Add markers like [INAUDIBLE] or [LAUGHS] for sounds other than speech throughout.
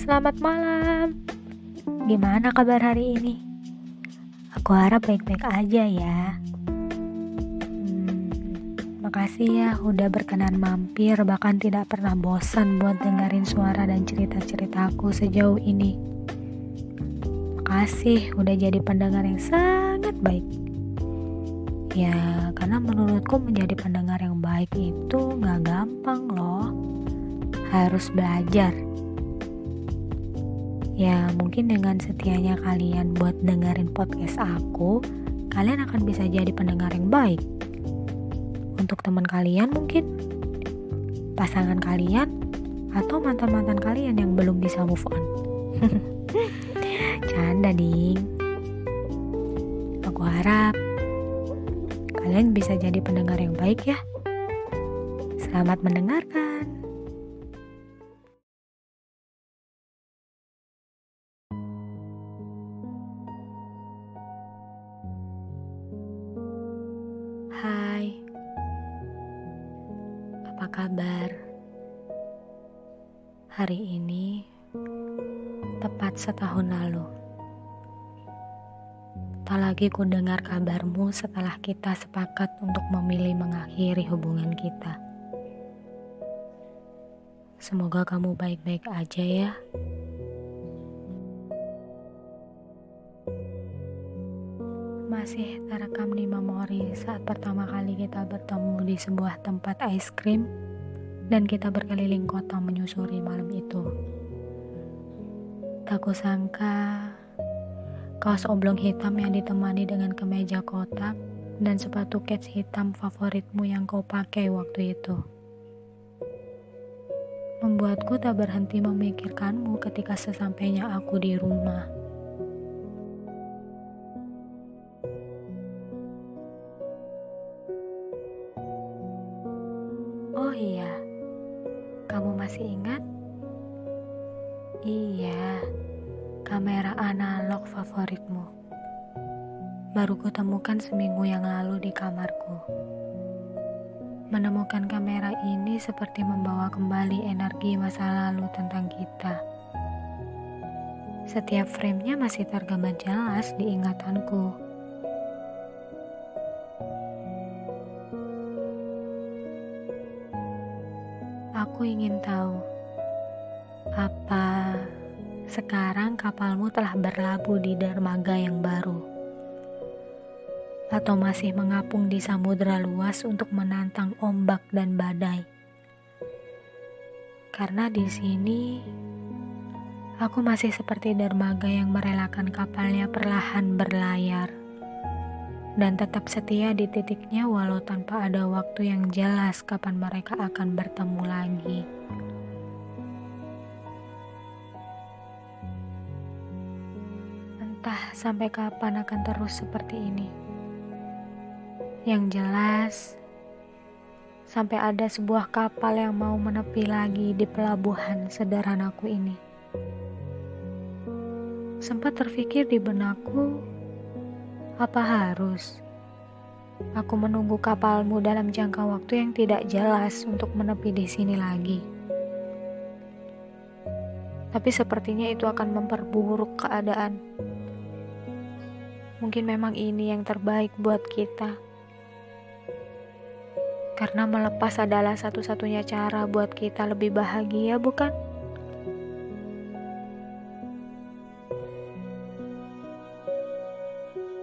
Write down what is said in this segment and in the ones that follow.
selamat malam. Gimana kabar hari ini? Aku harap baik-baik aja ya. Hmm, makasih ya udah berkenan mampir, bahkan tidak pernah bosan buat dengerin suara dan cerita-ceritaku sejauh ini. Makasih udah jadi pendengar yang sangat baik. Ya, karena menurutku menjadi pendengar yang baik itu gak gampang loh. Harus belajar Ya mungkin dengan setianya kalian buat dengerin podcast aku, kalian akan bisa jadi pendengar yang baik. Untuk teman kalian mungkin, pasangan kalian, atau mantan-mantan kalian yang belum bisa move on. [LAUGHS] Canda ding. Aku harap kalian bisa jadi pendengar yang baik ya. Selamat mendengarkan. Kabar? Hari ini tepat setahun lalu. Tak lagi ku dengar kabarmu setelah kita sepakat untuk memilih mengakhiri hubungan kita. Semoga kamu baik-baik aja ya. Masih terekam di memori saat pertama kali kita bertemu di sebuah tempat es krim dan kita berkeliling kota menyusuri malam itu. Tak kusangka kaos oblong hitam yang ditemani dengan kemeja kotak dan sepatu kets hitam favoritmu yang kau pakai waktu itu. Membuatku tak berhenti memikirkanmu ketika sesampainya aku di rumah. Oh iya, kamu masih ingat? Iya, kamera analog favoritmu. Baru kutemukan seminggu yang lalu di kamarku. Menemukan kamera ini seperti membawa kembali energi masa lalu tentang kita. Setiap framenya masih tergambar jelas di ingatanku. Aku ingin tahu, apa sekarang kapalmu telah berlabuh di dermaga yang baru? Atau masih mengapung di samudera luas untuk menantang ombak dan badai? Karena di sini aku masih seperti dermaga yang merelakan kapalnya perlahan berlayar dan tetap setia di titiknya walau tanpa ada waktu yang jelas kapan mereka akan bertemu lagi. Entah sampai kapan akan terus seperti ini. Yang jelas, sampai ada sebuah kapal yang mau menepi lagi di pelabuhan sederhanaku ini. Sempat terfikir di benakku, apa harus aku menunggu kapalmu dalam jangka waktu yang tidak jelas untuk menepi di sini lagi? Tapi sepertinya itu akan memperburuk keadaan. Mungkin memang ini yang terbaik buat kita. Karena melepas adalah satu-satunya cara buat kita lebih bahagia, bukan?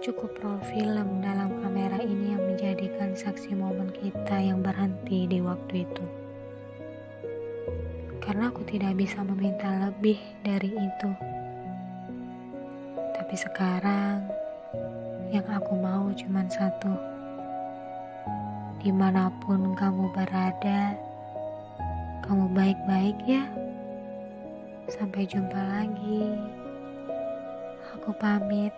Cukup roll film dalam kamera ini yang menjadikan saksi momen kita yang berhenti di waktu itu. Karena aku tidak bisa meminta lebih dari itu. Tapi sekarang yang aku mau cuma satu. Di mana pun kamu berada, kamu baik-baik ya. Sampai jumpa lagi. Aku pamit.